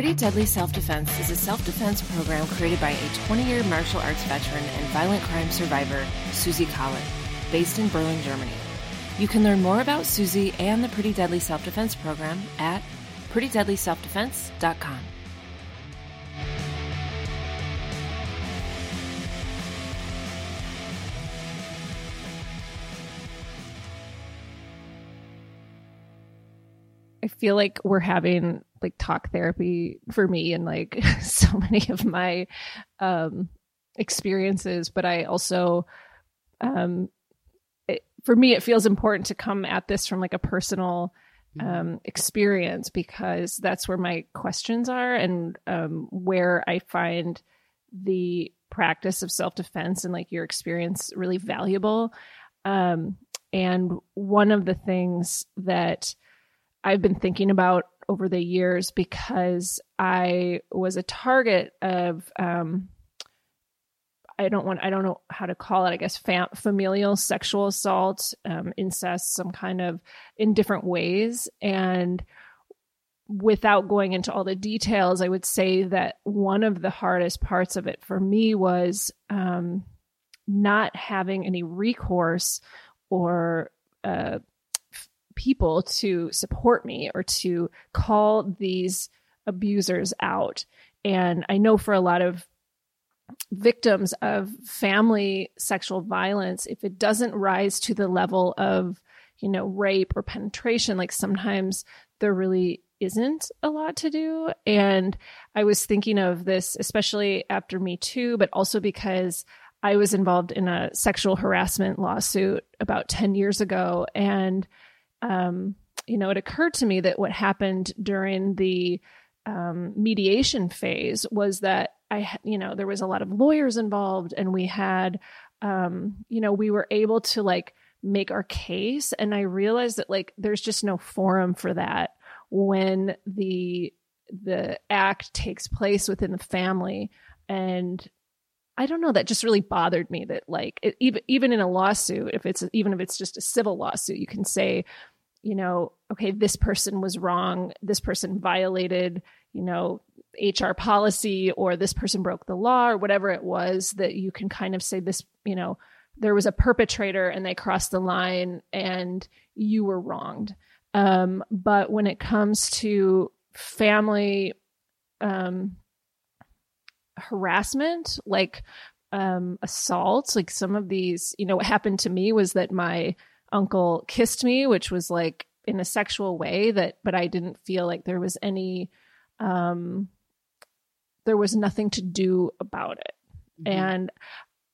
Pretty Deadly Self Defense is a self defense program created by a 20 year martial arts veteran and violent crime survivor, Susie Collett, based in Berlin, Germany. You can learn more about Susie and the Pretty Deadly Self Defense program at prettydeadlyselfdefense.com. I feel like we're having like talk therapy for me and like so many of my um experiences, but I also um it, for me it feels important to come at this from like a personal um experience because that's where my questions are and um where I find the practice of self-defense and like your experience really valuable. Um and one of the things that I've been thinking about over the years because I was a target of um, I don't want I don't know how to call it I guess fam- familial sexual assault, um, incest, some kind of in different ways. And without going into all the details, I would say that one of the hardest parts of it for me was um, not having any recourse or uh, people to support me or to call these abusers out. And I know for a lot of victims of family sexual violence, if it doesn't rise to the level of, you know, rape or penetration, like sometimes there really isn't a lot to do. And I was thinking of this, especially after Me Too, but also because I was involved in a sexual harassment lawsuit about 10 years ago. And um, you know, it occurred to me that what happened during the um, mediation phase was that I, you know, there was a lot of lawyers involved, and we had, um, you know, we were able to like make our case, and I realized that like there's just no forum for that when the the act takes place within the family and I don't know. That just really bothered me. That like it, even even in a lawsuit, if it's even if it's just a civil lawsuit, you can say, you know, okay, this person was wrong. This person violated, you know, HR policy, or this person broke the law, or whatever it was. That you can kind of say this, you know, there was a perpetrator and they crossed the line, and you were wronged. Um, but when it comes to family um, harassment, like um, assaults, like some of these, you know, what happened to me was that my uncle kissed me, which was like in a sexual way that, but I didn't feel like there was any, um, there was nothing to do about it. Mm-hmm. And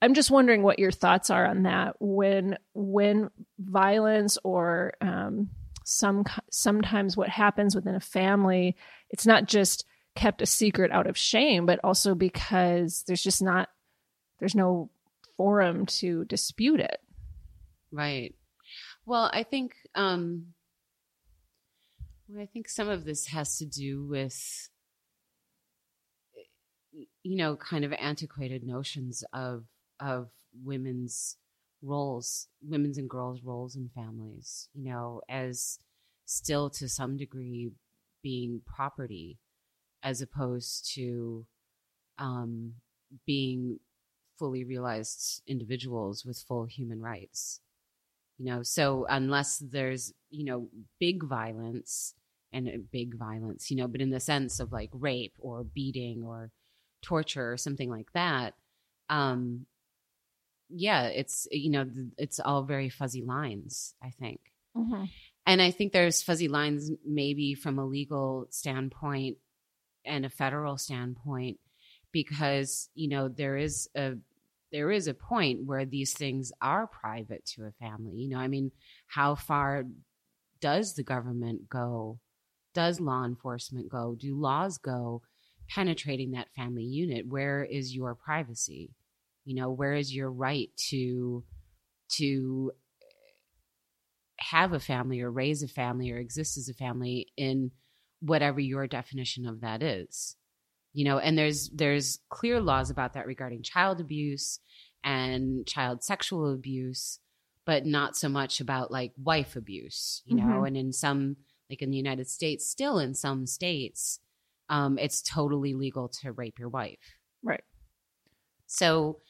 I'm just wondering what your thoughts are on that when, when violence or, um, some, sometimes what happens within a family, it's not just kept a secret out of shame, but also because there's just not, there's no forum to dispute it. Right. Well, I think, um, well, I think some of this has to do with, you know, kind of antiquated notions of of women's roles, women's and girls' roles in families. You know, as still to some degree being property as opposed to um, being fully realized individuals with full human rights. You know, so unless there's, you know, big violence and uh, big violence, you know, but in the sense of like rape or beating or torture or something like that, um, yeah, it's, you know, it's all very fuzzy lines, I think. Mm-hmm. And I think there's fuzzy lines maybe from a legal standpoint and a federal standpoint because you know there is a there is a point where these things are private to a family you know i mean how far does the government go? Does law enforcement go? Do laws go penetrating that family unit? Where is your privacy? You know where is your right to to have a family or raise a family or exist as a family in whatever your definition of that is you know and there's there's clear laws about that regarding child abuse and child sexual abuse but not so much about like wife abuse you know mm-hmm. and in some like in the united states still in some states um, it's totally legal to rape your wife. Right. So,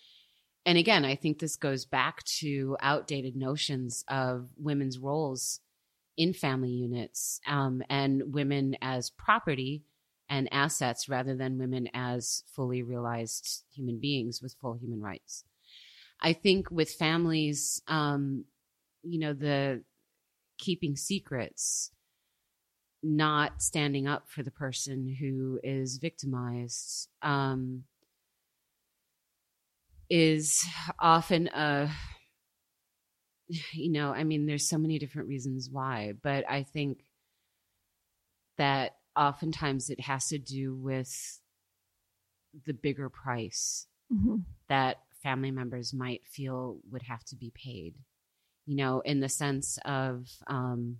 and again, I think this goes back to outdated notions of women's roles in family units um, and women as property and assets rather than women as fully realized human beings with full human rights. I think with families, um, you know, the keeping secrets, not standing up for the person who is victimized, um, is often a, you know, I mean, there's so many different reasons why, but I think that oftentimes it has to do with the bigger price Mm-hmm. that family members might feel would have to be paid you know in the sense of um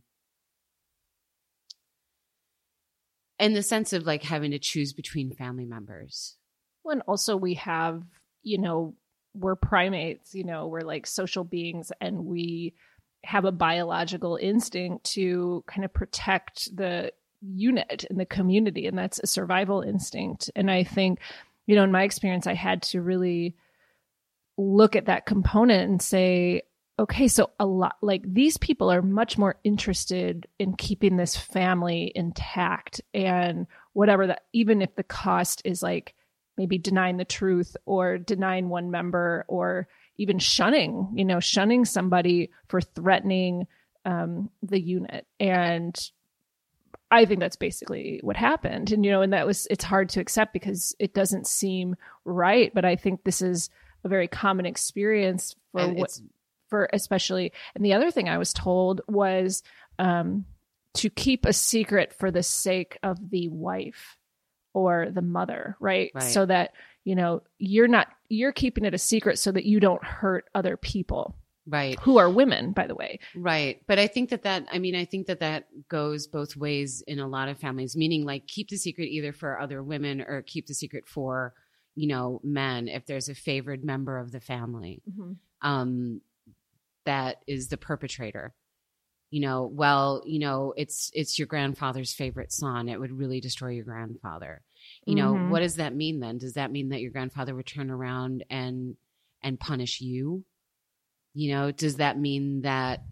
in the sense of like having to choose between family members and also we have, you know, we're primates, you know, we're like social beings and we have a biological instinct to kind of protect the unit and the community and that's a survival instinct. And I think, you know, in my experience I had to really look at that component and say, okay, so a lot like these people are much more interested in keeping this family intact and whatever that even if the cost is like maybe denying the truth or denying one member or even shunning, you know, shunning somebody for threatening um, the unit. And I think that's basically what happened. And, you know, and that was, it's hard to accept because it doesn't seem right. But I think this is a very common experience for And what, for especially and the other thing i was told was um to keep a secret for the sake of the wife or the mother right? Right. so that you know you're not you're keeping it a secret so that you don't hurt other people right who are women by the way Right. But I think that that, I mean, I think that that goes both ways in a lot of families, meaning like keep the secret either for other women or keep the secret for, you know, men if there's a favored member of the family um, that is the perpetrator. You know, well, you know, it's it's your grandfather's favorite son. It would really destroy your grandfather. You know, Mhm. what does that mean then? Does that mean that your grandfather would turn around and and punish you? You know, does that mean that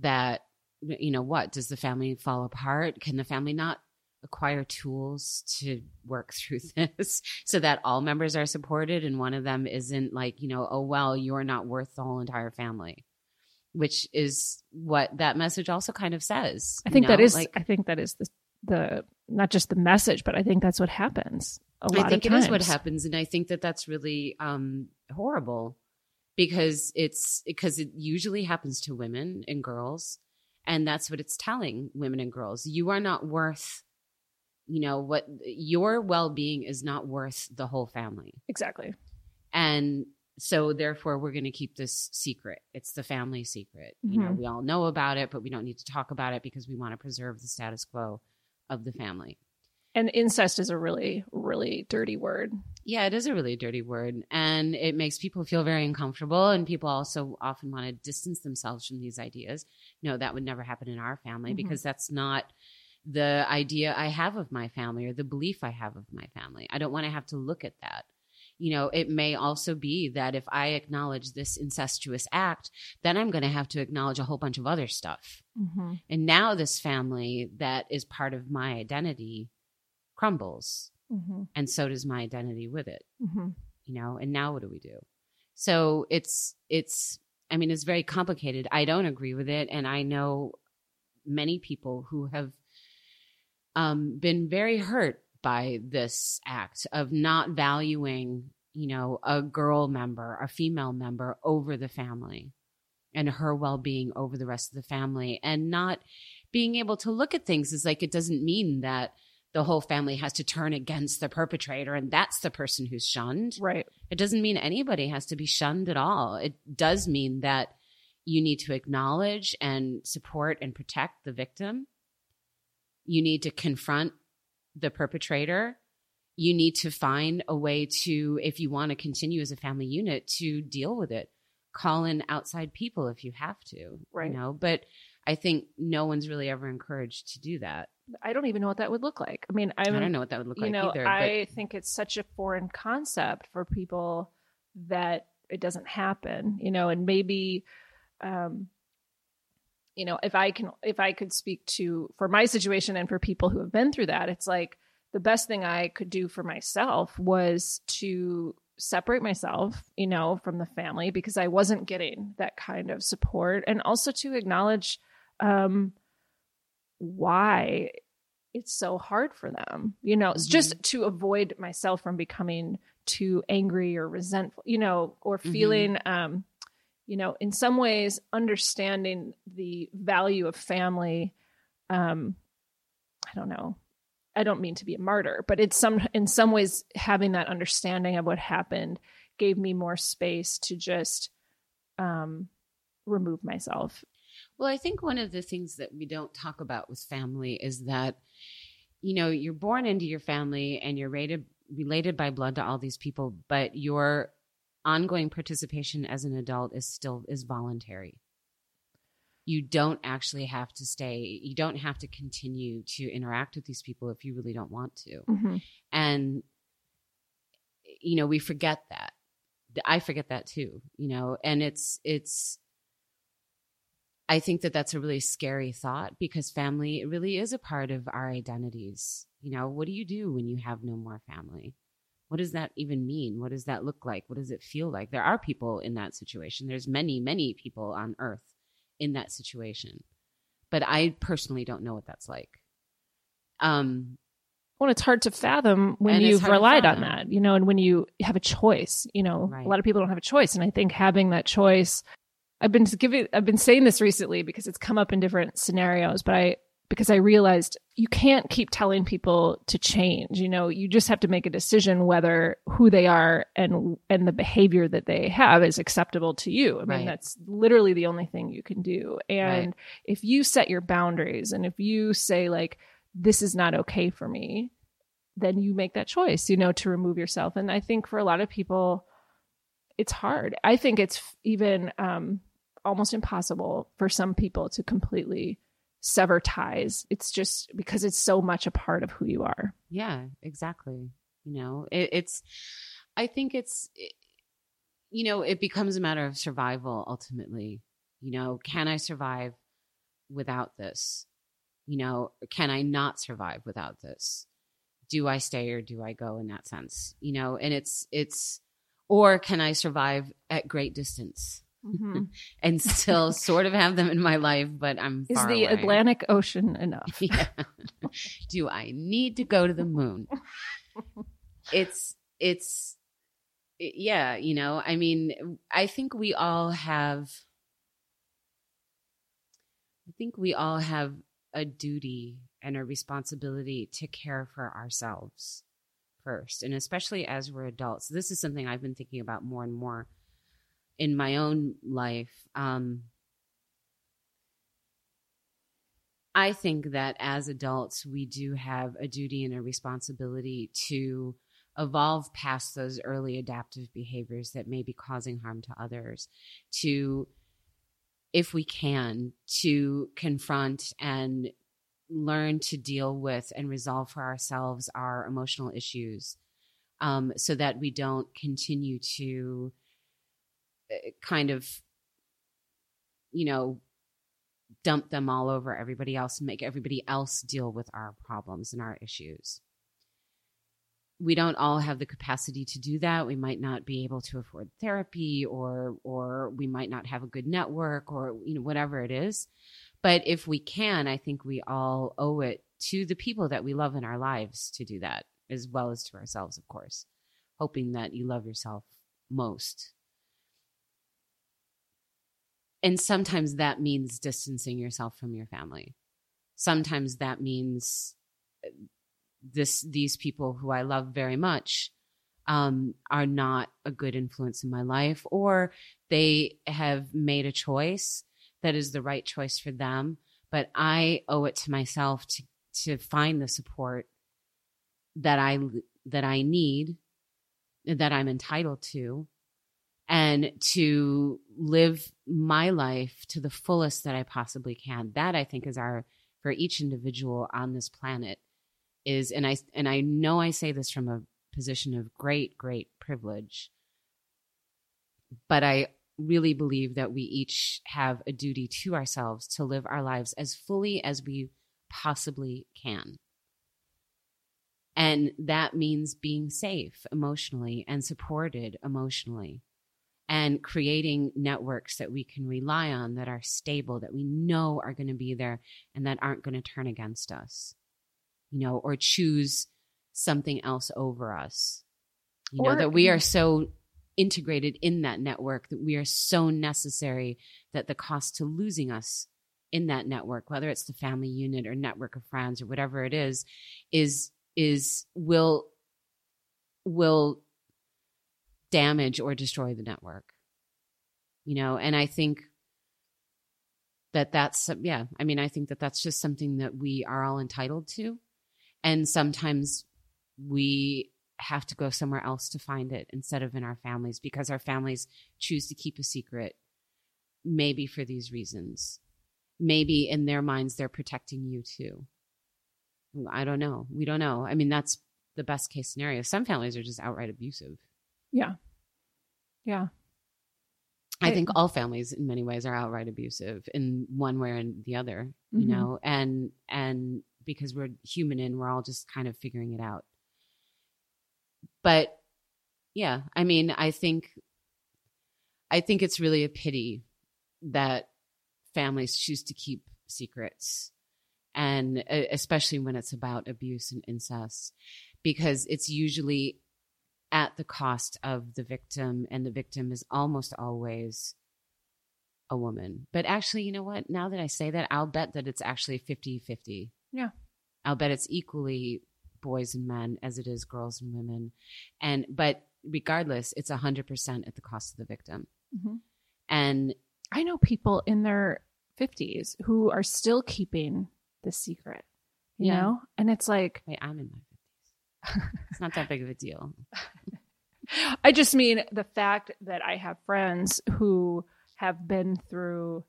that you know what does the family fall apart? Can the family not acquire tools to work through this so that all members are supported and one of them isn't like you know oh well you're not worth the whole entire family? Which is what that message also kind of says i think that know? is like i think that is the the not just the message but i think that's what happens a lot I think of it is what happens, and I think that that's really um, horrible because it's because it usually happens to women and girls, and that's what it's telling women and girls. You are not worth, you know, what your well being is not worth the whole family, exactly and so therefore we're going to keep this secret. It's the family secret. You know, Mhm. we all know about it, but we don't need to talk about it because we want to preserve the status quo of the family. And incest is a really really dirty word Yeah, it is a really dirty word. And it makes people feel very uncomfortable. And people also often want to distance themselves from these ideas. No, that would never happen in our family Mhm. because that's not the idea I have of my family or the belief I have of my family. I don't want to have to look at that. You know, it may also be that if I acknowledge this incestuous act, then I'm going to have to acknowledge a whole bunch of other stuff. mm-hmm. And now this family that is part of my identity crumbles. Mm-hmm. And so does my identity with it Mm-hmm. you know and now what do we do so it's it's i mean it's very complicated i don't agree with it and i know many people who have um, been very hurt by this act of not valuing you know a girl member a female member over the family and her well-being over the rest of the family and not being able to look at things as like it doesn't mean that the whole family has to turn against the perpetrator and that's the person who's shunned right it doesn't mean anybody has to be shunned at all. It does mean that you need to acknowledge and support and protect the victim. You need to confront the perpetrator. You need to find a way to, if you want to continue as a family unit, to deal with it. Call in outside people if you have to, Right. You know, but I think no one's really ever encouraged to do that. I don't even know what that would look like. I mean, I'm, I don't know what that would look you like know, either. I think it's such a foreign concept for people that it doesn't happen, you know, and maybe, um, you know, if I can, if I could speak to for my situation and for people who have been through that, it's like the best thing I could do for myself was to separate myself, you know, from the family because I wasn't getting that kind of support and also to acknowledge um why it's so hard for them. You know, it's just to avoid myself from becoming too angry or resentful, you know, or Mhm. feeling um you know, in some ways understanding the value of family um I don't know. I don't mean to be a martyr, but it's some in some ways having that understanding of what happened gave me more space to just um remove myself. Well, I think one of the things that we don't talk about with family is that, you know, you're born into your family and you're rated, related by blood to all these people, but your ongoing participation as an adult is still is voluntary. You don't actually have to stay. You don't have to continue to interact with these people if you really don't want to. Mhm. And you know, we forget that. I forget that too, you know, and it's it's I think that that's a really scary thought because family really is a part of our identities. You know, what do you do when you have no more family? What does that even mean? What does that look like? What does it feel like? There are people in that situation. There's many, many people on earth in that situation. But I personally don't know what that's like. Um Well, it's hard to fathom when you've relied on that, you know, and when you have a choice, you know, Right. a lot of people don't have a choice. And I think having that choice, I've been giving, I've been saying this recently because it's come up in different scenarios, but I, because I realized you can't keep telling people to change, you know, you just have to make a decision whether who they are and, and the behavior that they have is acceptable to you. I mean, Right. that's literally the only thing you can do. And Right. if you set your boundaries and if you say like, this is not okay for me, then you make that choice, you know, to remove yourself. And I think for a lot of people, it's hard. I think it's even um, almost impossible for some people to completely sever ties. It's just because it's so much a part of who you are. Yeah, exactly. You know, it, it's, I think it's, it- you know, it becomes a matter of survival ultimately. You know, can I survive without this? You know, can I not survive without this? Do I stay or do I go in that sense? You know, and it's, it's, or can I survive at great distance Mm-hmm. and still sort of have them in my life, but I'm Is the away? Atlantic Ocean enough? Yeah. Do I need to go to the moon? It's it's it- yeah, you know, I mean, I think we all have I think we all have a duty and a responsibility to care for ourselves first, and especially as we're adults. This is something I've been thinking about more and more in my own life. Um I think that as adults, we do have a duty and a responsibility to evolve past those early adaptive behaviors that may be causing harm to others, to, if we can, to confront and learn to deal with and resolve for ourselves our emotional issues um, so that we don't continue to Eh, kind of, you know, dump them all over everybody else and make everybody else deal with our problems and our issues. We don't all have the capacity to do that. We might not be able to afford therapy or or we might not have a good network or you know whatever it is. But if we can, I think we all owe it to the people that we love in our lives to do that as well as to ourselves, of course. Hoping that you love yourself most and sometimes that means distancing yourself from your family. Sometimes that means uh, this these people who i love very much um, are not a good influence in my life or they have made a choice that is the right choice for them but i owe it to myself to to find the support that i that i need that i'm entitled to and to live my life to the fullest that I possibly can. That I think is our for each individual on this planet is and I and I know I say this from a position of great great privilege but I really believe that we each have a duty to ourselves to live our lives as fully as we possibly can. And that means being safe emotionally and supported emotionally and creating networks that we can rely on that are stable, that we know are going to be there and that aren't going to turn against us, you know, or choose something else over us. You know, that we are so integrated in that network that we are so necessary that the cost to losing us in that network, whether it's the family unit or network of friends or whatever it is, is is will will damage or destroy the network. You know and i think that that's yeah i mean i think that that's just something that we are all entitled to. And sometimes we have to go somewhere else to find it instead of in our families because our families choose to keep a secret maybe for these reasons. Maybe in their minds they're protecting you too. I don't know. We don't know. I mean that's the best case scenario. Some families are just outright abusive yeah yeah I think all families in many ways are outright abusive in one way or the other, you mm-hmm. know, and and because we're human and we're all just kind of figuring it out. But yeah, I mean, I think I think it's really a pity that families choose to keep secrets and especially when it's about abuse and incest because it's usually at the cost of the victim, and the victim is almost always a woman. But actually, you know what? Now that I say that, I'll bet that it's actually 50 50. Yeah. I'll bet it's equally boys and men as it is girls and women. And, but regardless, it's 100% at the cost of the victim. Mm-hmm. And I know people in their 50s who are still keeping the secret, you yeah. know? And it's like, wait, I'm in my it's not that big of a deal. I just mean the fact that I have friends who have been through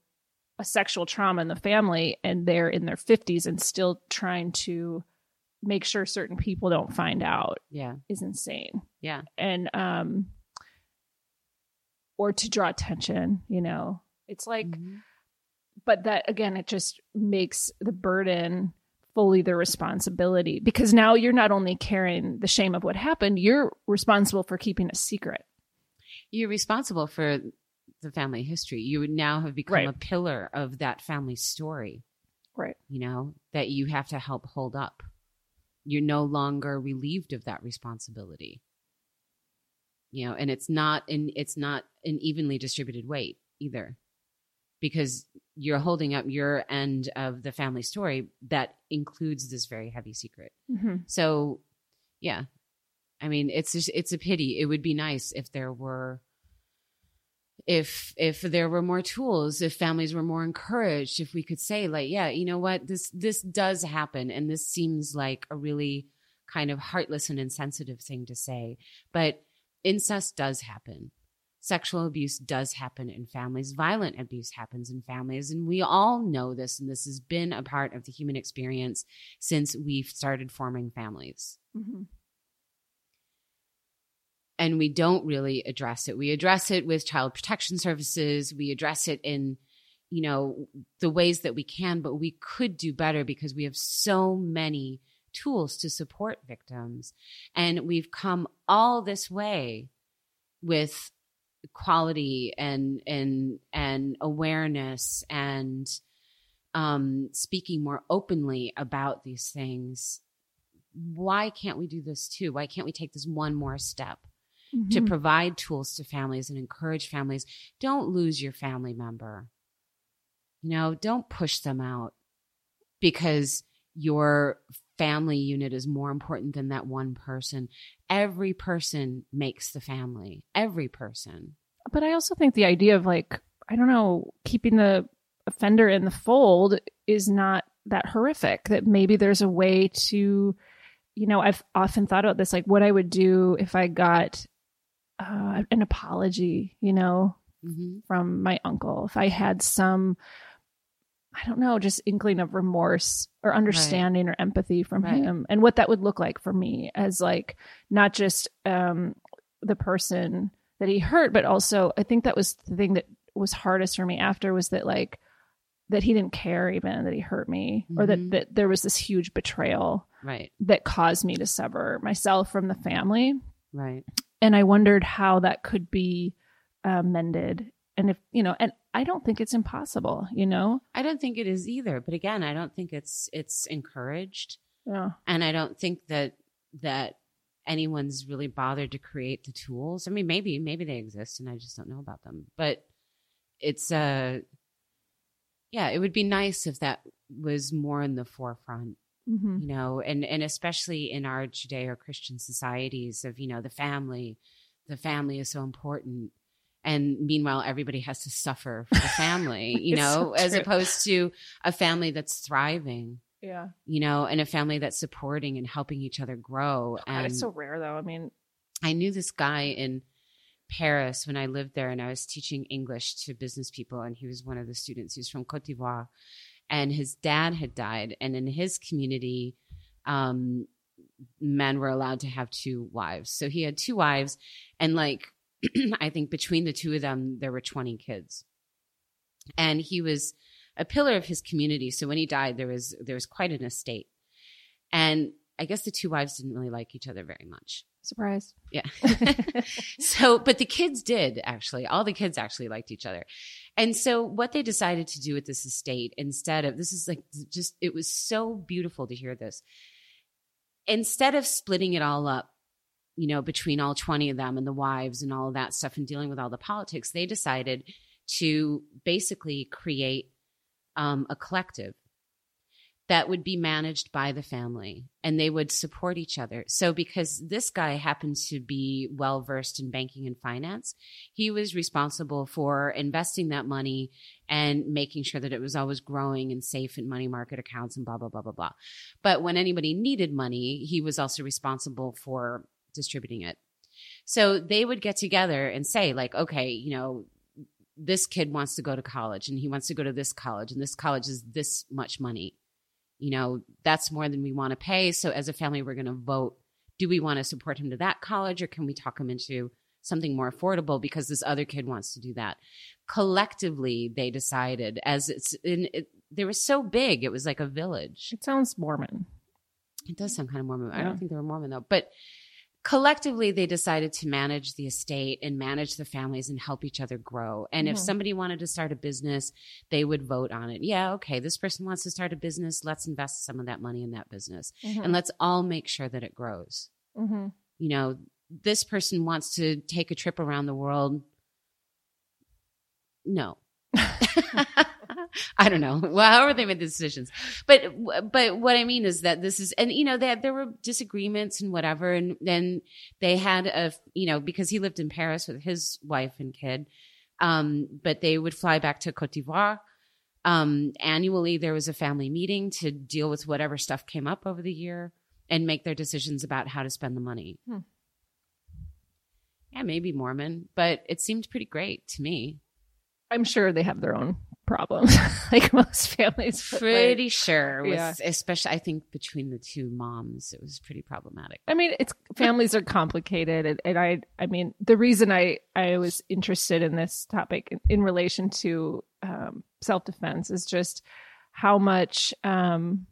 a sexual trauma in the family and they're in their 50s and still trying to make sure certain people don't find out yeah is insane yeah and um or to draw attention you know it's like mm-hmm. but that again it just makes the burden fully the responsibility because now you're not only carrying the shame of what happened, you're responsible for keeping a secret. You're responsible for the family history. You would now have become right. a pillar of that family story. Right. You know, that you have to help hold up. You're no longer relieved of that responsibility. You know, and it's not in it's not an evenly distributed weight either because you're holding up your end of the family story that includes this very heavy secret. Mm-hmm. So, yeah, I mean, it's just, it's a pity. It would be nice if there were if if there were more tools if families were more encouraged if we could say like yeah you know what this this does happen and this seems like a really kind of heartless and insensitive thing to say but incest does happen sexual abuse does happen in families. Violent abuse happens in families. And we all know this. And this has been a part of the human experience since we've started forming families. Mm-hmm. And we don't really address it. We address it with child protection services. We address it in, you know, the ways that we can, but we could do better because we have so many tools to support victims. And we've come all this way with quality and and and awareness and um, speaking more openly about these things why can't we do this too? Why can't we take this one more step mm-hmm. to provide tools to families and encourage families? Don't lose your family member. You know don't push them out because your family unit is more important than that one person. Every person makes the family. Every person. But I also think the idea of like, I don't know, keeping the offender in the fold is not that horrific. That maybe there's a way to, you know, I've often thought about this, like what I would do if I got uh, an apology, you know, hmm from my uncle, if I had some, I don't know, just inkling of remorse or understanding or empathy from Right. him and what that would look like for me as like not just um, the person that he hurt, but also I think that was the thing that was hardest for me after was that like that he didn't care even that he hurt me or that, Mhm. that there was this huge betrayal Right. that caused me to sever myself from the family Right. and I wondered how that could be uh, mended. And if you know, and I don't think it's impossible. You know, I don't think it is either. But again, I don't think it's it's encouraged, yeah, and I don't think that that anyone's really bothered to create the tools. I mean, maybe maybe they exist, and I just don't know about them. But it's uh yeah, it would be nice if that was more in the forefront hmm you know and and especially in our judeo-christian societies of you know the family the family is so important and meanwhile everybody has to suffer for the family you know so as opposed to a family that's thriving yeah. you know and a family that's supporting and helping each other grow and it's so rare, though. I mean, I knew this guy in Paris when I lived there, and I was teaching English to business people, and he was one of the students. He was from Cote d'Ivoire, and his dad had died, and in his community, um, men were allowed to have two wives. So he had two wives, and like I think between the two of them, there were twenty kids, and he was a pillar of his community. So when he died, there was there was quite an estate, and I guess the two wives didn't really like each other very much. surprise. Yeah. so, but the kids did actually. All the kids actually liked each other. And so, what they decided to do with this estate instead of this is like just, it was so beautiful to hear this. Instead of splitting it all up, you know, between all 20 of them and the wives and all of that stuff and dealing with all the politics, they decided to basically create um, a collective that would be managed by the family and they would support each other. So, because this guy happened to be well versed in banking and finance, he was responsible for investing that money and making sure that it was always growing and safe in money market accounts and blah, blah, blah, blah, blah. But when anybody needed money, he was also responsible for distributing it. So, they would get together and say, like, okay, you know, this kid wants to go to college and he wants to go to this college and this college is this much money you know, that's more than we want to pay. So as a family, we're going to vote. Do we want to support him to that college or can we talk him into something more affordable because this other kid wants to do that? Collectively, they decided as it's in, it, they were so big, it was like a village. It sounds Mormon. It does sound kind of Mormon. I don't think they were Mormon though, but collectively they decided to manage the estate and manage the families and help each other grow. And if Mhm. somebody wanted to start a business, they would vote on it. Yeah, okay, this person wants to start a business. Let's invest some of that money in that business. And let's all make sure that it grows. hmm You know, this person wants to take a trip around the world. No. I don't know. Well, however they made the decisions, but but what I mean is that this is, and you know, that there were disagreements and whatever, and then they had a, you know, because he lived in Paris with his wife and kid, um, but they would fly back to Cote d'Ivoire. Um, annually, there was a family meeting to deal with whatever stuff came up over the year and make their decisions about how to spend the money. Hmm. Yeah, maybe Mormon, but it seemed pretty great to me. I'm sure they have their own problems, like most families. but, like, Pretty sure, yeah. especially I think between the two moms, it was pretty problematic. I mean, it's families are complicated, and, and I, I mean, the reason I, I was interested in this topic in, in relation to um, self defense is just how much, um,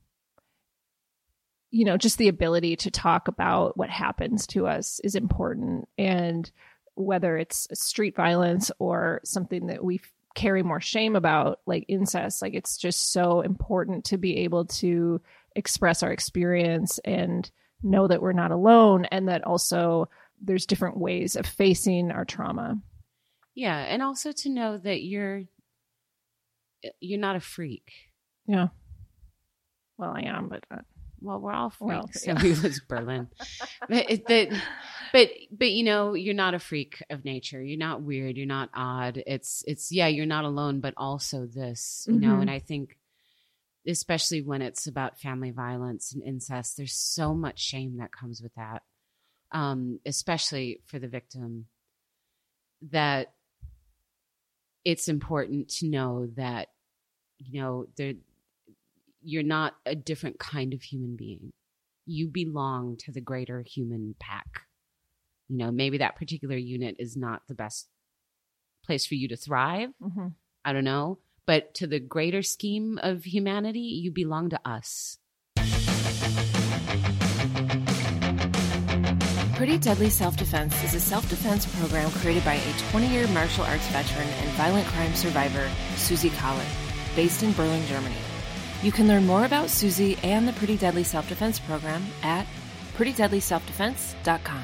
you know, just the ability to talk about what happens to us is important, and whether it's street violence or something that we carry more shame about, like incest, like it's just so important to be able to express our experience and know that we're not alone and that also there's different ways of facing our trauma. Yeah, and also to know that you're you're not a freak. Yeah. Well, I am, but uh, Well, we're all Well, freaks. yeah. So we was Berlin, but, it- but but but you know, you're not a freak of nature. You're not weird. You're not odd. It's it's yeah, you're not alone, but also this, you know. Mhm. And I think, especially when it's about family violence and incest, there's so much shame that comes with that, um, especially for the victim. that it's important to know that you know there you're not a different kind of human being you belong to the greater human pack you know maybe that particular unit is not the best place for you to thrive Mhm. i don't know but to the greater scheme of humanity you belong to us Pretty Deadly Self Defense is a self defense program created by a 20 year martial arts veteran and violent crime survivor, Susie Collett, based in Berlin, Germany. You can learn more about Susie and the Pretty Deadly Self Defense program at prettydeadlyselfdefense.com.